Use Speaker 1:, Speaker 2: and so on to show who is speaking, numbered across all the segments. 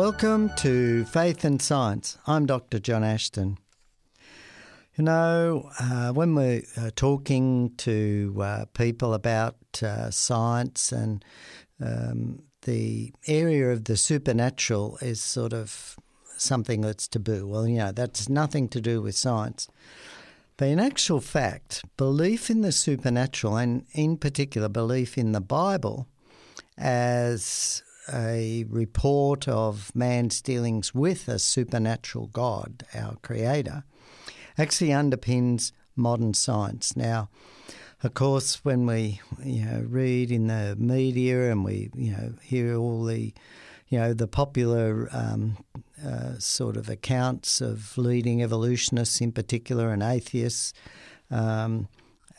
Speaker 1: Welcome to Faith and Science. I'm Dr. John Ashton. You know, uh, when we're uh, talking to uh, people about uh, science and um, the area of the supernatural is sort of something that's taboo. Well, you know, that's nothing to do with science. But in actual fact, belief in the supernatural, and in particular, belief in the Bible as a report of man's dealings with a supernatural God, our Creator, actually underpins modern science. Now, of course, when we you know read in the media and we you know hear all the you know the popular um, uh, sort of accounts of leading evolutionists in particular and atheists. Um,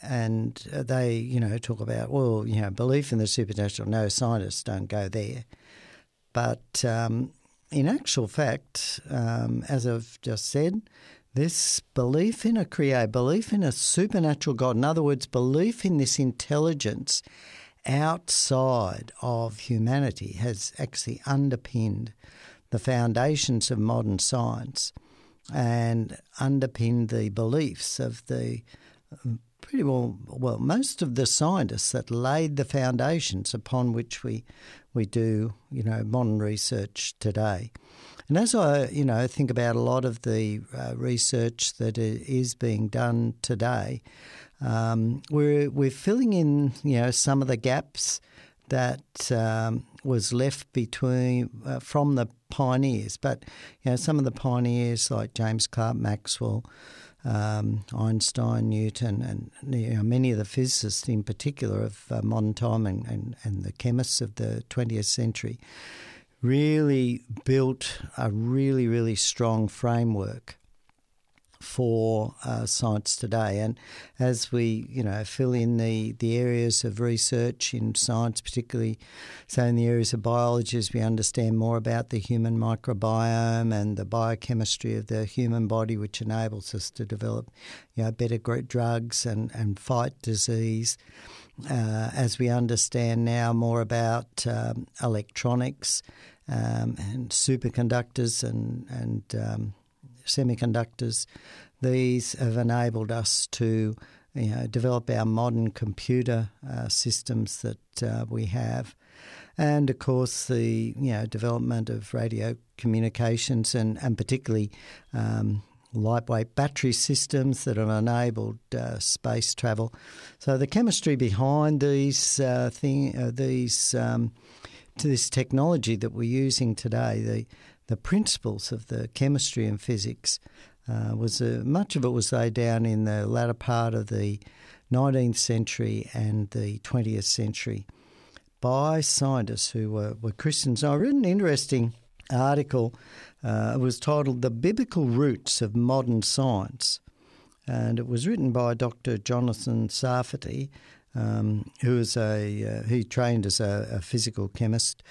Speaker 1: and they, you know, talk about well, you know, belief in the supernatural. No scientists don't go there, but um, in actual fact, um, as I've just said, this belief in a creator, belief in a supernatural God, in other words, belief in this intelligence outside of humanity has actually underpinned the foundations of modern science and underpinned the beliefs of the pretty well, well, most of the scientists that laid the foundations upon which we, we do, you know, modern research today. And as I, you know, think about a lot of the uh, research that is being done today, um, we're we're filling in, you know, some of the gaps that um, was left between uh, from the pioneers. But you know, some of the pioneers like James Clerk Maxwell. Um, Einstein, Newton, and you know, many of the physicists in particular of uh, modern time and, and, and the chemists of the 20th century really built a really, really strong framework for uh, science today. And as we, you know, fill in the, the areas of research in science, particularly, so in the areas of biology, as we understand more about the human microbiome and the biochemistry of the human body, which enables us to develop, you know, better drugs and, and fight disease. Uh, as we understand now more about um, electronics um, and superconductors and and um, semiconductors, these have enabled us to you know, develop our modern computer uh, systems that uh, we have. And of course, the you know development of radio communications and, and particularly um, lightweight battery systems that have enabled uh, space travel. So the chemistry behind these uh, thing, uh, these um, to this technology that we're using today, the the principles of the chemistry and physics uh, was uh, much of it was laid down in the latter part of the 19th century and the 20th century by scientists who were, were Christians. I read an interesting article. Uh, it was titled "The Biblical Roots of Modern Science," and it was written by Dr. Jonathan Sarfati, um, who is a uh, he trained as a, a physical chemist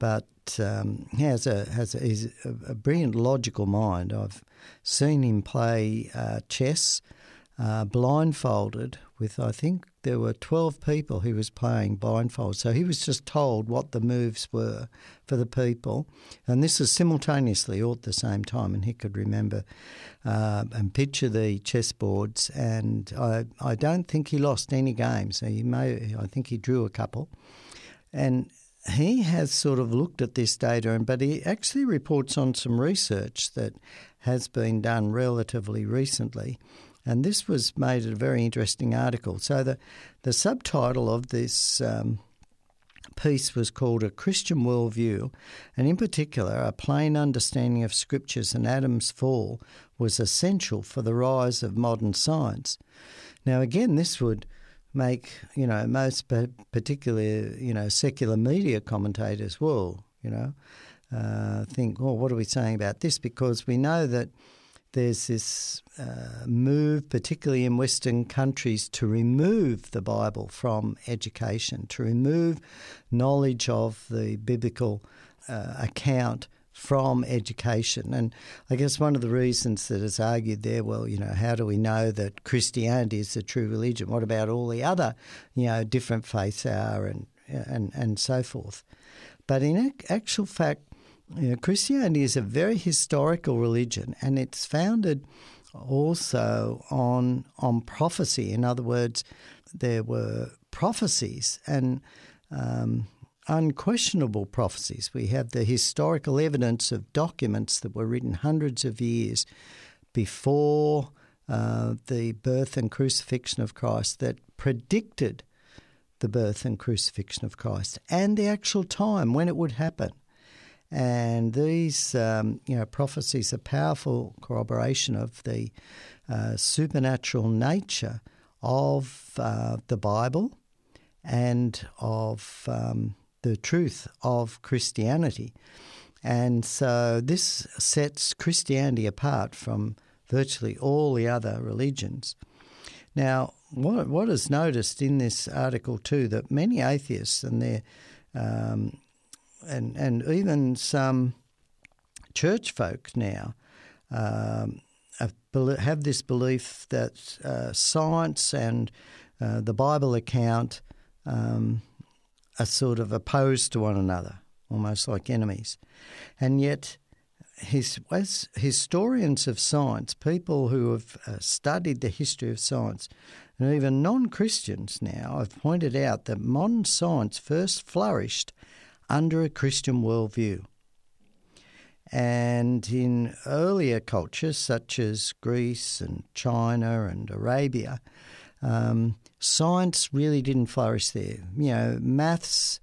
Speaker 1: but um, he has a has a, he's a, brilliant logical mind. I've seen him play uh, chess uh, blindfolded with I think there were twelve people he was playing blindfolded. So he was just told what the moves were for the people, and this is simultaneously all at the same time, and he could remember uh, and picture the chessboards. And I I don't think he lost any games. He may I think he drew a couple. And he has sort of looked at this data, and but he actually reports on some research that has been done relatively recently. And this was made a very interesting article. So the the subtitle of this um, piece was called A Christian Worldview, and in particular, a plain understanding of scriptures and Adam's fall was essential for the rise of modern science. Now, again, this would make you know most particularly you know secular media commentators will you know uh, think well what are we saying about this? Because we know that there's this uh, move particularly in western countries to remove the bible from education to remove knowledge of the biblical uh, account from education. And I guess one of the reasons that is argued there, well, you know, how do we know that Christianity is the true religion? What about all the other, you know, different faiths are and and and so forth? But in actual fact, you know, Christianity is a very historical religion, and it's founded also on on prophecy. In other words, there were prophecies and um, unquestionable prophecies. We have the historical evidence of documents that were written hundreds of years before uh, the birth and crucifixion of Christ that predicted the birth and crucifixion of Christ and the actual time when it would happen. And these, um, you know, prophecies are powerful corroboration of the uh, supernatural nature of uh, the Bible and of um, the truth of Christianity. And so this sets Christianity apart from virtually all the other religions. Now, what, what is noticed in this article too that many atheists and their um, and and even some church folk now um, have this belief that uh, science and uh, the Bible account um, are sort of opposed to one another, almost like enemies, and yet. His, as historians of science, people who have uh, studied the history of science, and even non Christians now have pointed out that modern science first flourished under a Christian worldview. And in earlier cultures, such as Greece and China and Arabia, um, science really didn't flourish there. You know, maths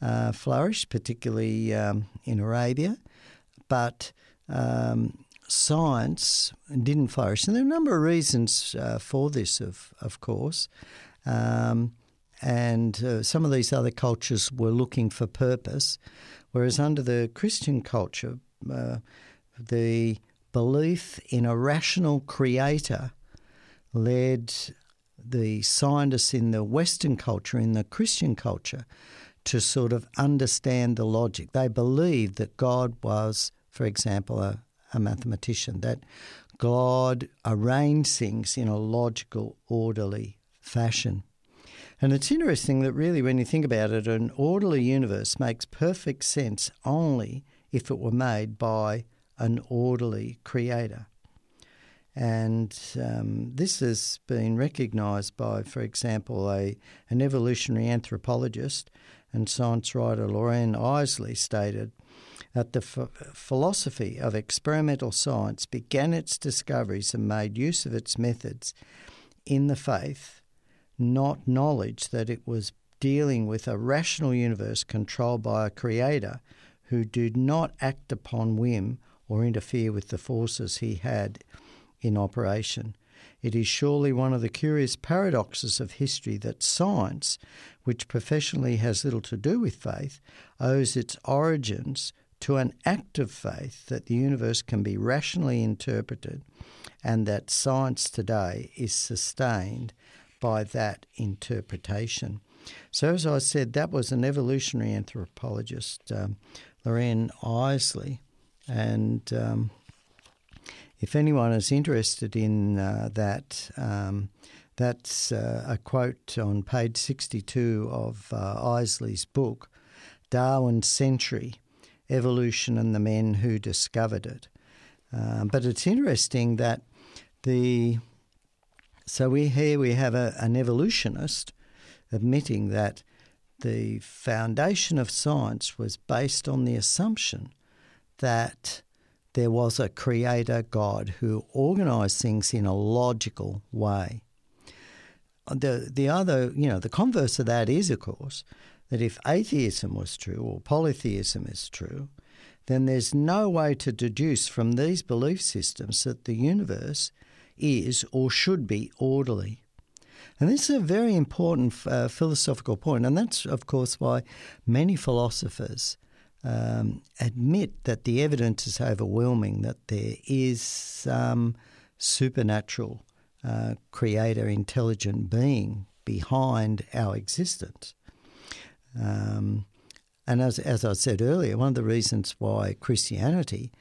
Speaker 1: uh, flourished, particularly um, in Arabia, but um, science didn't flourish. And there are a number of reasons uh, for this, of, of course. Um, and uh, some of these other cultures were looking for purpose, whereas under the Christian culture, uh, the belief in a rational creator led the scientists in the Western culture, in the Christian culture, to sort of understand the logic. They believed that God was, for example, a, a mathematician, that God arranged things in a logical, orderly fashion. And it's interesting that really, when you think about it, an orderly universe makes perfect sense only if it were made by an orderly creator. And um, this has been recognised by, for example, a, an evolutionary anthropologist and science writer Loren Eiseley stated that the philosophy of experimental science began its discoveries and made use of its methods in the faith not knowledge that it was dealing with a rational universe controlled by a creator who did not act upon whim or interfere with the forces he had in operation. It is surely one of the curious paradoxes of history that science, which professionally has little to do with faith, owes its origins to an act of faith that the universe can be rationally interpreted and that science today is sustained by that interpretation. So, as I said, that was an evolutionary anthropologist, um, Loren Eiseley, and um, if anyone is interested in uh, that, um, that's uh, a quote on page 62 of uh, Eiseley's book, Darwin's Century Evolution and the Men Who Discovered It. Um, but it's interesting that the so we here we have a, an evolutionist admitting that the foundation of science was based on the assumption that there was a creator God who organized things in a logical way. The the other, you know, the converse of that is of course that if atheism was true or polytheism is true, then there's no way to deduce from these belief systems that the universe is or should be orderly. And this is a very important uh, philosophical point, and that's, of course, why many philosophers um, admit that the evidence is overwhelming that there is some supernatural uh, creator, intelligent being behind our existence. Um, and as, as I said earlier, one of the reasons why Christianity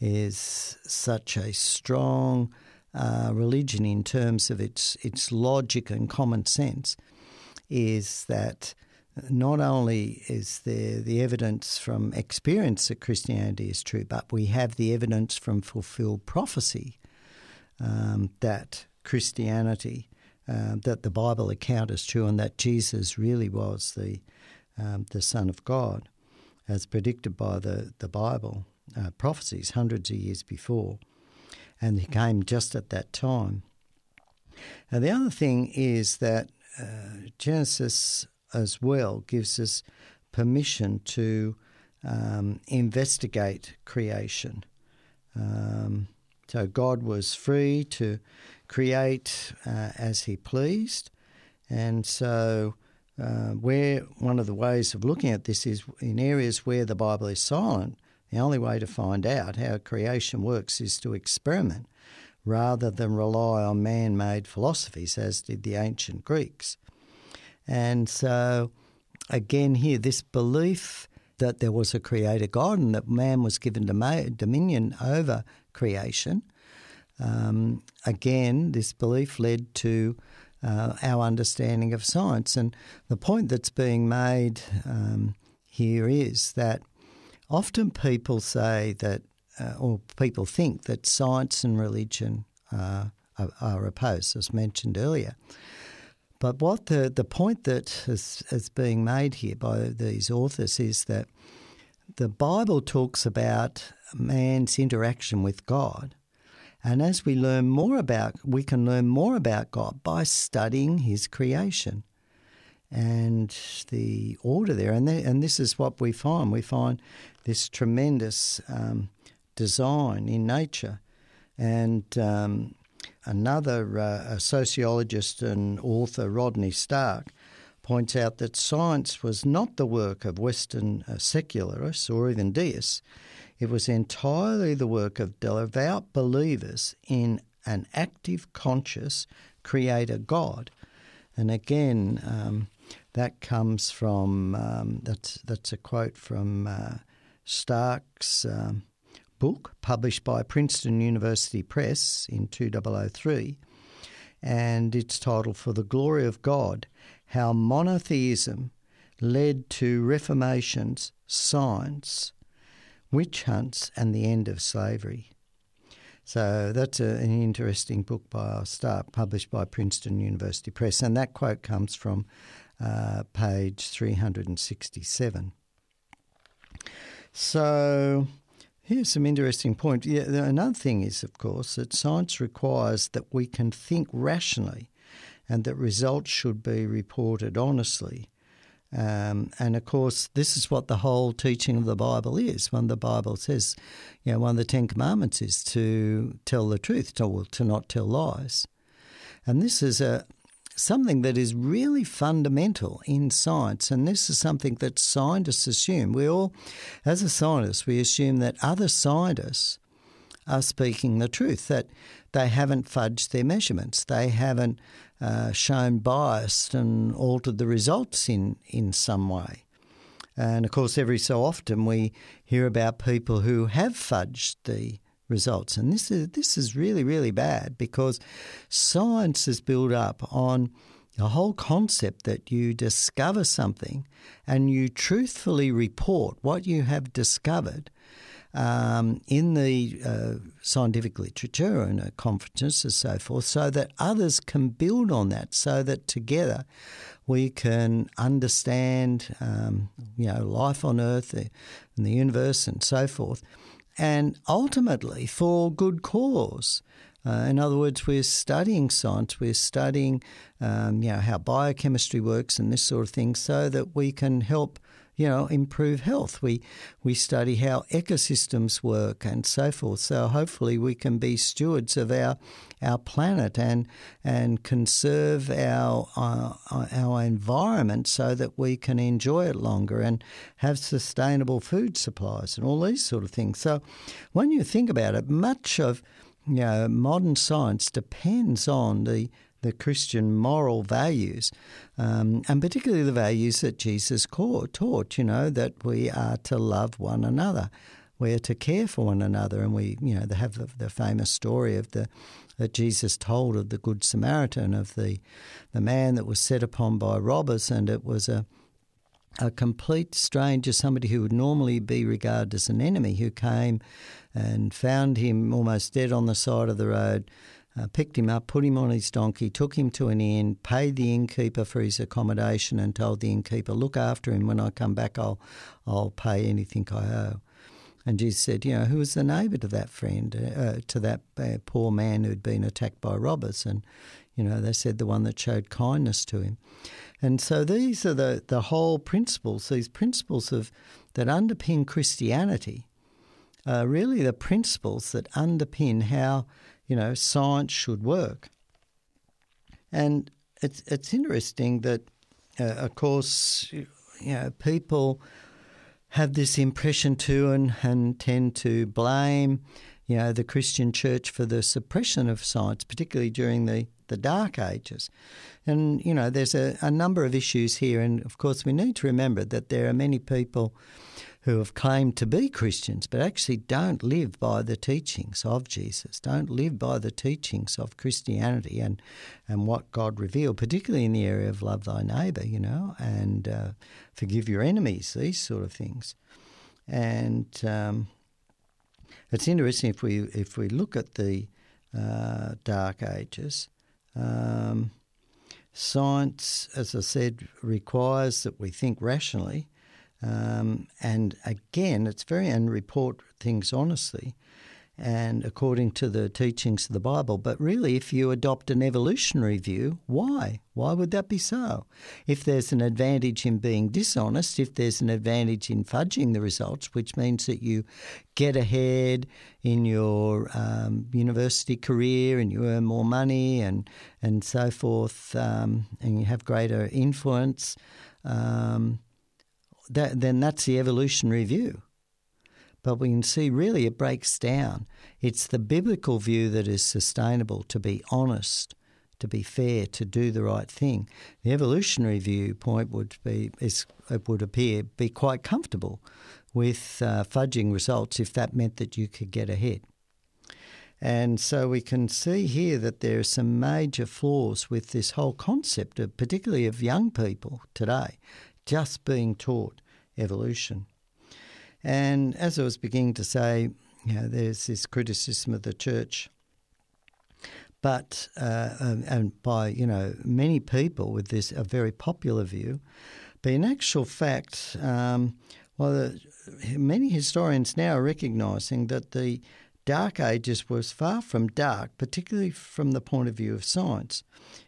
Speaker 1: is such a strong uh, religion in terms of its its logic and common sense is that not only is there the evidence from experience that Christianity is true, but we have the evidence from fulfilled prophecy um, that Christianity, uh, that the Bible account is true, and that Jesus really was the um, the Son of God, as predicted by the the Bible uh, prophecies hundreds of years before, and he came just at that time. And the other thing is that uh, Genesis as well gives us permission to um, investigate creation. Um, so God was free to create uh, as He pleased, and so uh, where one of the ways of looking at this is in areas where the Bible is silent. The only way to find out how creation works is to experiment rather than rely on man made philosophies, as did the ancient Greeks. And so, again, here, this belief that there was a creator God and that man was given dominion over creation. Um, again, this belief led to uh, our understanding of science. And the point that's being made um, here is that often people say that uh, or people think that science and religion uh, are, are, opposed, as mentioned earlier. But what the, the point that is, is being made here by these authors is that the Bible talks about man's interaction with God. And as we learn more about, we can learn more about God by studying His creation and the order there. And, and this is what we find. We find this tremendous um, design in nature. And um, another uh, sociologist and author, Rodney Stark, points out that science was not the work of Western uh, secularists or even deists. It was entirely the work of devout believers in an active, conscious creator God. And again, um, that comes from um, that's that's a quote from uh, Stark's um, book published by Princeton University Press in 2003, and it's titled For the Glory of God How Monotheism Led to Reformations, Science, Witch Hunts, and the End of Slavery. So that's a, an interesting book by Stark, published by Princeton University Press, and that quote comes from uh, page 367. So Here's some interesting point. Yeah, another thing is, of course, that science requires that we can think rationally, and that results should be reported honestly. Um, and of course, this is what the whole teaching of the Bible is. When the Bible says, you know, one of the Ten Commandments is to tell the truth, to, to not tell lies. And this is a, something that is really fundamental in science, and this is something that scientists assume. We all, as a scientist, we assume that other scientists are speaking the truth, that they haven't fudged their measurements, they haven't uh, shown bias and altered the results in, in some way. And of course, every so often we hear about people who have fudged the results. And this is this is really really bad because science is built up on the whole concept that you discover something and you truthfully report what you have discovered um, in the uh, scientific literature and at conferences and so forth, so that others can build on that, so that together we can understand, um, you know, life on Earth and the universe and so forth and ultimately for good cause. Uh, in other words, we're studying science, we're studying um, you know, how biochemistry works and this sort of thing so that we can help you know, improve health. We we study how ecosystems work and so forth. So hopefully we can be stewards of our our planet and and conserve our uh, our environment so that we can enjoy it longer and have sustainable food supplies and all these sort of things. So when you think about it, much of you know, modern science depends on the the Christian moral values, um, and particularly the values that Jesus taught, you know, that we are to love one another. We're to care for one another, and we, you know, they have the, the famous story of the that Jesus told of the Good Samaritan, of the the man that was set upon by robbers, and it was a a complete stranger, somebody who would normally be regarded as an enemy, who came and found him almost dead on the side of the road, uh, picked him up, put him on his donkey, took him to an inn, paid the innkeeper for his accommodation, and told the innkeeper, "Look after him. When I come back, I'll I'll pay anything I owe." And Jesus said, "You know, who was the neighbour to that friend, uh, to that uh, poor man who'd been attacked by robbers?" And you know, they said the one that showed kindness to him. And so these are the, the whole principles, these principles of that underpin Christianity, are really the principles that underpin how, you know, science should work. And it's it's interesting that, uh, of course, you know, people have this impression too, and, and tend to blame, you know, the Christian Church for the suppression of science, particularly during the the Dark Ages. And, you know, there's a, a number of issues here. And, of course, we need to remember that there are many people who have claimed to be Christians but actually don't live by the teachings of Jesus, don't live by the teachings of Christianity and, and what God revealed, particularly in the area of love thy neighbour, you know, and uh, forgive your enemies, these sort of things. And um, it's interesting if we if we look at the uh, Dark Ages, um, science, as I said, requires that we think rationally. Um, and again, it's very, and report things honestly and according to the teachings of the Bible. But really, if you adopt an evolutionary view, why? Why would that be so? If there's an advantage in being dishonest, if there's an advantage in fudging the results, which means that you get ahead in your um, university career and you earn more money and, and so forth, um, and you have greater influence, um, that, then that's the evolutionary view but we can see really it breaks down. It's the biblical view that is sustainable, to be honest, to be fair, to do the right thing. The evolutionary viewpoint would be, is, it would appear, be quite comfortable with uh, fudging results if that meant that you could get ahead. And so we can see here that there are some major flaws with this whole concept of, particularly of young people today, just being taught evolution. And as I was beginning to say, you know, there's this criticism of the church, but uh, um, and by you know many people with this a very popular view, but in actual fact, um, well, the, many historians now are recognising that the Dark Ages was far from dark, particularly from the point of view of science.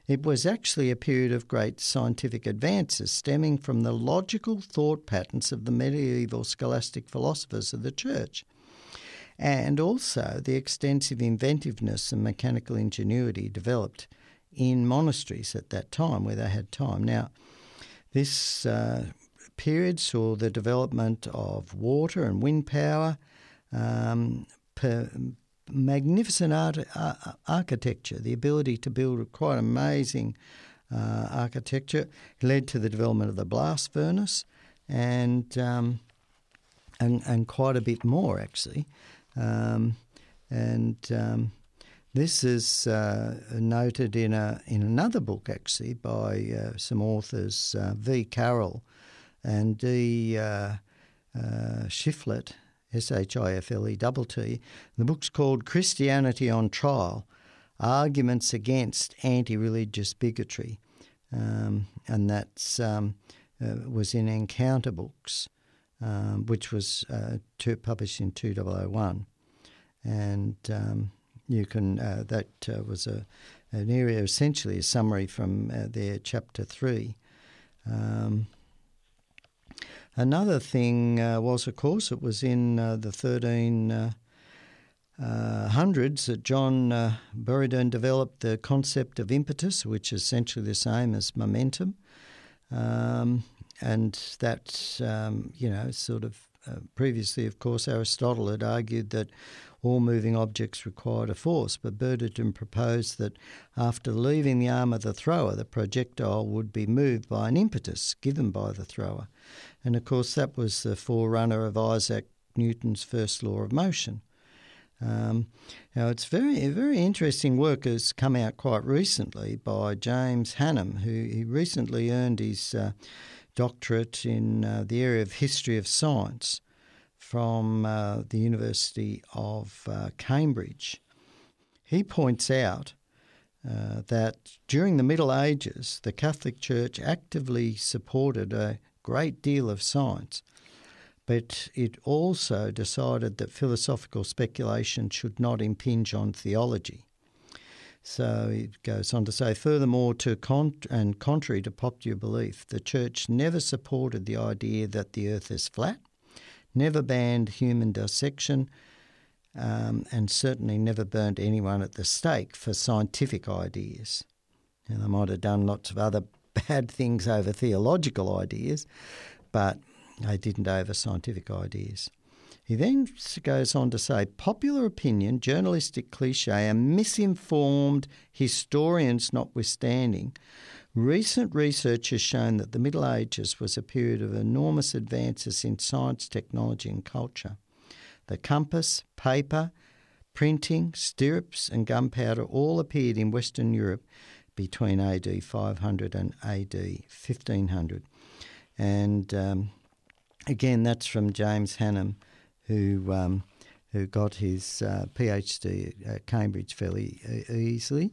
Speaker 1: It was actually a period of great scientific advances stemming from the logical thought patterns of the medieval scholastic philosophers of the Church, and also the extensive inventiveness and mechanical ingenuity developed in monasteries at that time where they had time. Now, this uh, period saw the development of water and wind power, um, magnificent art, architecture, the ability to build quite amazing uh, architecture led to the development of the blast furnace and um, and, and quite a bit more actually. Um, and um, this is uh, noted in a in another book actually by uh, some authors uh, V. Carroll and D. Uh, Shiflett S H I F L E T. The book's called Christianity on Trial Arguments Against Anti Religious Bigotry. Um, and that um, uh, was in Encounter Books, um, which was uh, to, published in 2001. And um, you can, uh, that uh, was a, an area, essentially a summary from uh, their chapter 3. Um, Another thing uh, was, of course, it was in uh, the 1300s uh, uh, that John uh, Buridan developed the concept of impetus, which is essentially the same as momentum. Um, and that, um, you know, sort of previously, of course, Aristotle had argued that all moving objects required a force, but Buridan proposed that after leaving the arm of the thrower, the projectile would be moved by an impetus given by the thrower. And of course, that was the forerunner of Isaac Newton's first law of motion. Um, now, it's very, very interesting work has come out quite recently by James Hannam, who he recently earned his uh, doctorate in uh, the area of history of science from uh, the University of uh, Cambridge. He points out uh, that during the Middle Ages, the Catholic Church actively supported a great deal of science, but it also decided that philosophical speculation should not impinge on theology. So it goes on to say, furthermore, to con- and contrary to popular belief, the Church never supported the idea that the earth is flat, never banned human dissection, um, and certainly never burnt anyone at the stake for scientific ideas. And they might have done lots of other bad things over theological ideas, but they didn't over scientific ideas. He then goes on to say popular opinion, journalistic cliche, and misinformed historians notwithstanding, recent research has shown that the Middle Ages was a period of enormous advances in science, technology, and culture. The compass, paper, printing, stirrups, and gunpowder all appeared in Western Europe between AD 500 and AD 1500. And um, again, that's from James Hannam, who um, who got his uh, PhD at Cambridge fairly easily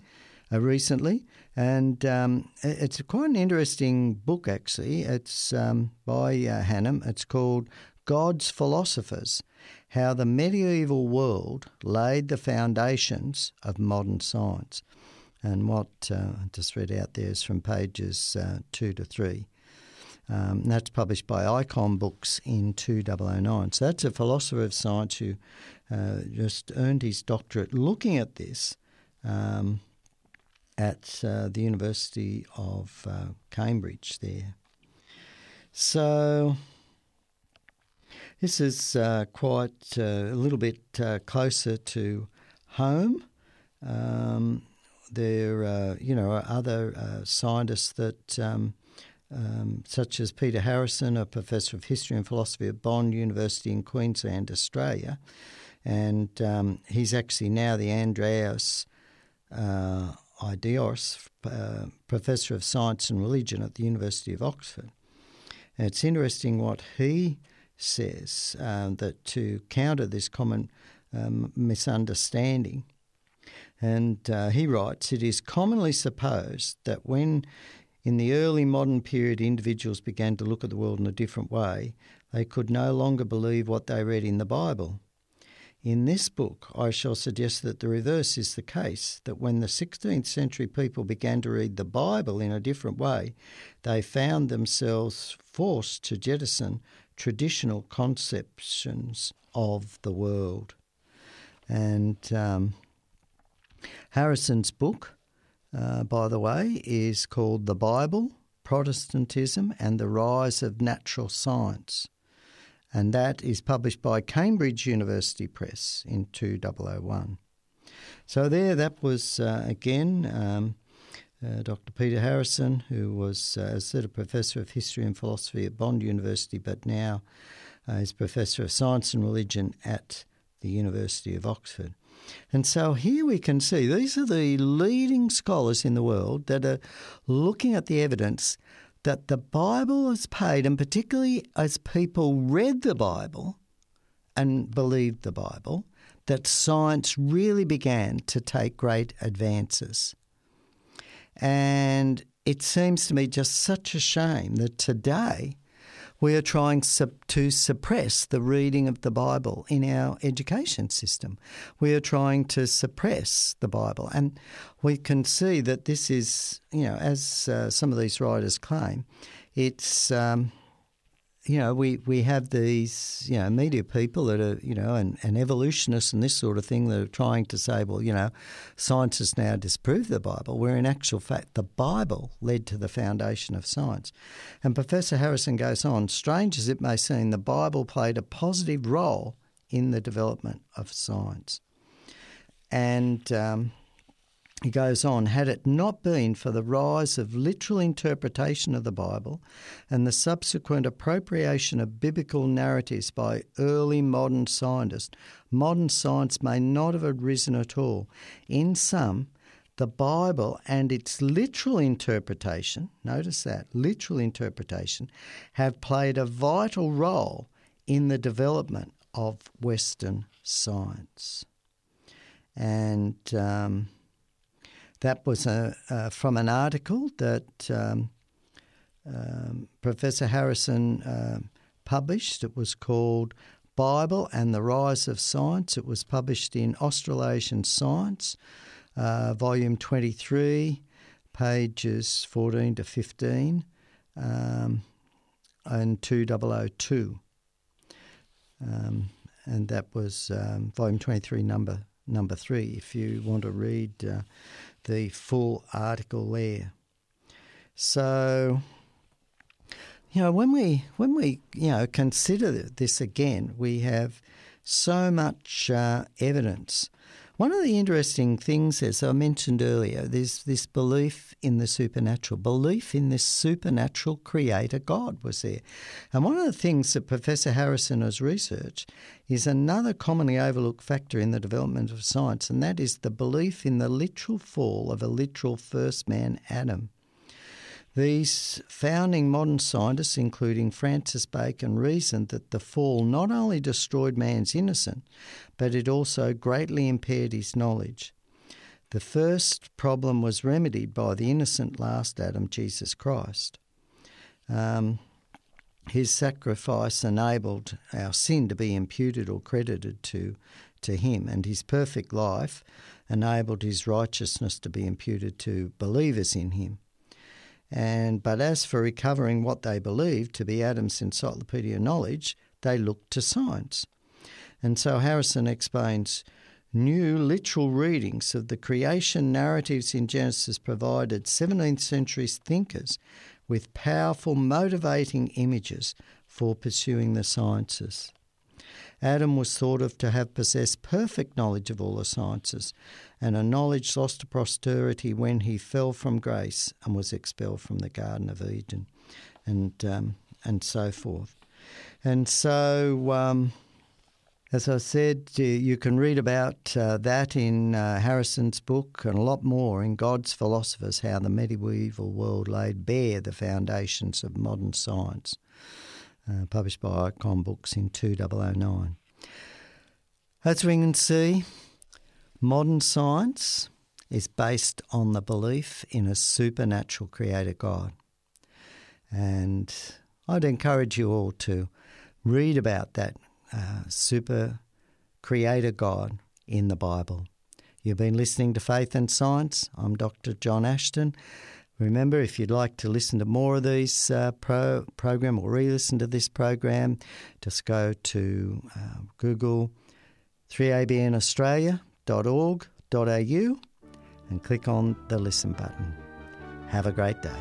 Speaker 1: uh, recently, and um, it's quite an interesting book actually. It's um, by uh, Hannam. It's called God's Philosophers how the medieval world laid the foundations of modern science. And what uh, I just read out there is from pages uh, two to three. Um, that's published by Icon Books in 2009. So that's a philosopher of science who uh, just earned his doctorate looking at this um, at uh, the University of uh, Cambridge there. So this is uh, quite uh, a little bit uh, closer to home. Um, there, uh, you know, are other uh, scientists that, um, um, such as Peter Harrison, a professor of history and philosophy at Bond University in Queensland, Australia, and um, he's actually now the Andreas uh, Idreos Professor of Science and Religion at the University of Oxford. And it's interesting what he says um, that to counter this common um, misunderstanding, and uh, he writes, it is commonly supposed that when in the early modern period individuals began to look at the world in a different way, they could no longer believe what they read in the Bible. In this book, I shall suggest that the reverse is the case that when the 16th century people began to read the Bible in a different way, they found themselves forced to jettison traditional conceptions of the world. And um, Harrison's book, uh, by the way, is called The Bible, Protestantism, and the Rise of Natural Science. And that is published by Cambridge University Press in 2001. So, there, that was uh, again um, uh, Dr. Peter Harrison, who was, uh, as said, a professor of history and philosophy at Bond University, but now uh, is professor of science and religion at the University of Oxford. And so here we can see these are the leading scholars in the world that are looking at the evidence that the Bible has paid, and particularly as people read the Bible and believed the Bible, that science really began to take great advances. And it seems to me just such a shame that today we are trying to suppress the reading of the Bible in our education system. We are trying to suppress the Bible. And we can see that this is, you know, as uh, some of these writers claim, it's. Um, you know, we, we have these, you know, media people that are, you know, and, and evolutionists and this sort of thing that are trying to say, well, you know, scientists now disprove the Bible, where in actual fact the Bible led to the foundation of science. And Professor Harrison goes on, strange as it may seem, the Bible played a positive role in the development of science. And um, he goes on, had it not been for the rise of literal interpretation of the Bible and the subsequent appropriation of biblical narratives by early modern scientists, modern science may not have arisen at all. In sum, the Bible and its literal interpretation, notice that, literal interpretation, have played a vital role in the development of Western science. And um, that was a, uh, from an article that um, um, Professor Harrison uh, published. It was called Bible and the Rise of Science. It was published in Australasian Science, uh, volume 23, pages 14 to 15, um, and 2002. Um, and that was um, volume 23, number number three, if you want to read uh, the full article there. So, you know, when we when we you know consider this again, we have so much uh, evidence. One of the interesting things, as I mentioned earlier, there's this belief in the supernatural. Belief in this supernatural creator God was there. And one of the things that Professor Harrison has researched is another commonly overlooked factor in the development of science, and that is the belief in the literal fall of a literal first man, Adam. These founding modern scientists, including Francis Bacon, reasoned that the fall not only destroyed man's innocence, but it also greatly impaired his knowledge. The first problem was remedied by the innocent last Adam, Jesus Christ. Um, his sacrifice enabled our sin to be imputed or credited to, to him, and his perfect life enabled his righteousness to be imputed to believers in him. And but as for recovering what they believed to be Adam's encyclopedia knowledge, they looked to science. And so Harrison explains new literal readings of the creation narratives in Genesis provided 17th century thinkers with powerful motivating images for pursuing the sciences. Adam was thought of to have possessed perfect knowledge of all the sciences, and a knowledge lost to posterity when he fell from grace and was expelled from the Garden of Eden, and um, and so forth. And so, um, as I said, you can read about uh, that in uh, Harrison's book and a lot more in God's Philosophers How the Medieval World Laid Bare the Foundations of Modern Science, uh, published by Icon Books in 2009. As we can see, Modern science is based on the belief in a supernatural creator God. And I'd encourage you all to read about that uh, super creator God in the Bible. You've been listening to Faith and Science. I'm Dr. John Ashton. Remember, if you'd like to listen to more of these uh, pro- program or re-listen to this program, just go to uh, Google 3ABN Australia au and click on the listen button. Have a great day.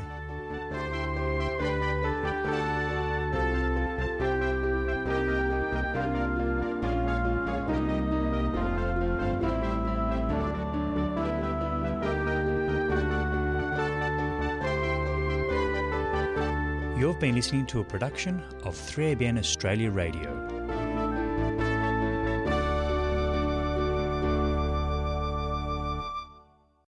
Speaker 2: You've been listening to a production of 3ABN Australia Radio.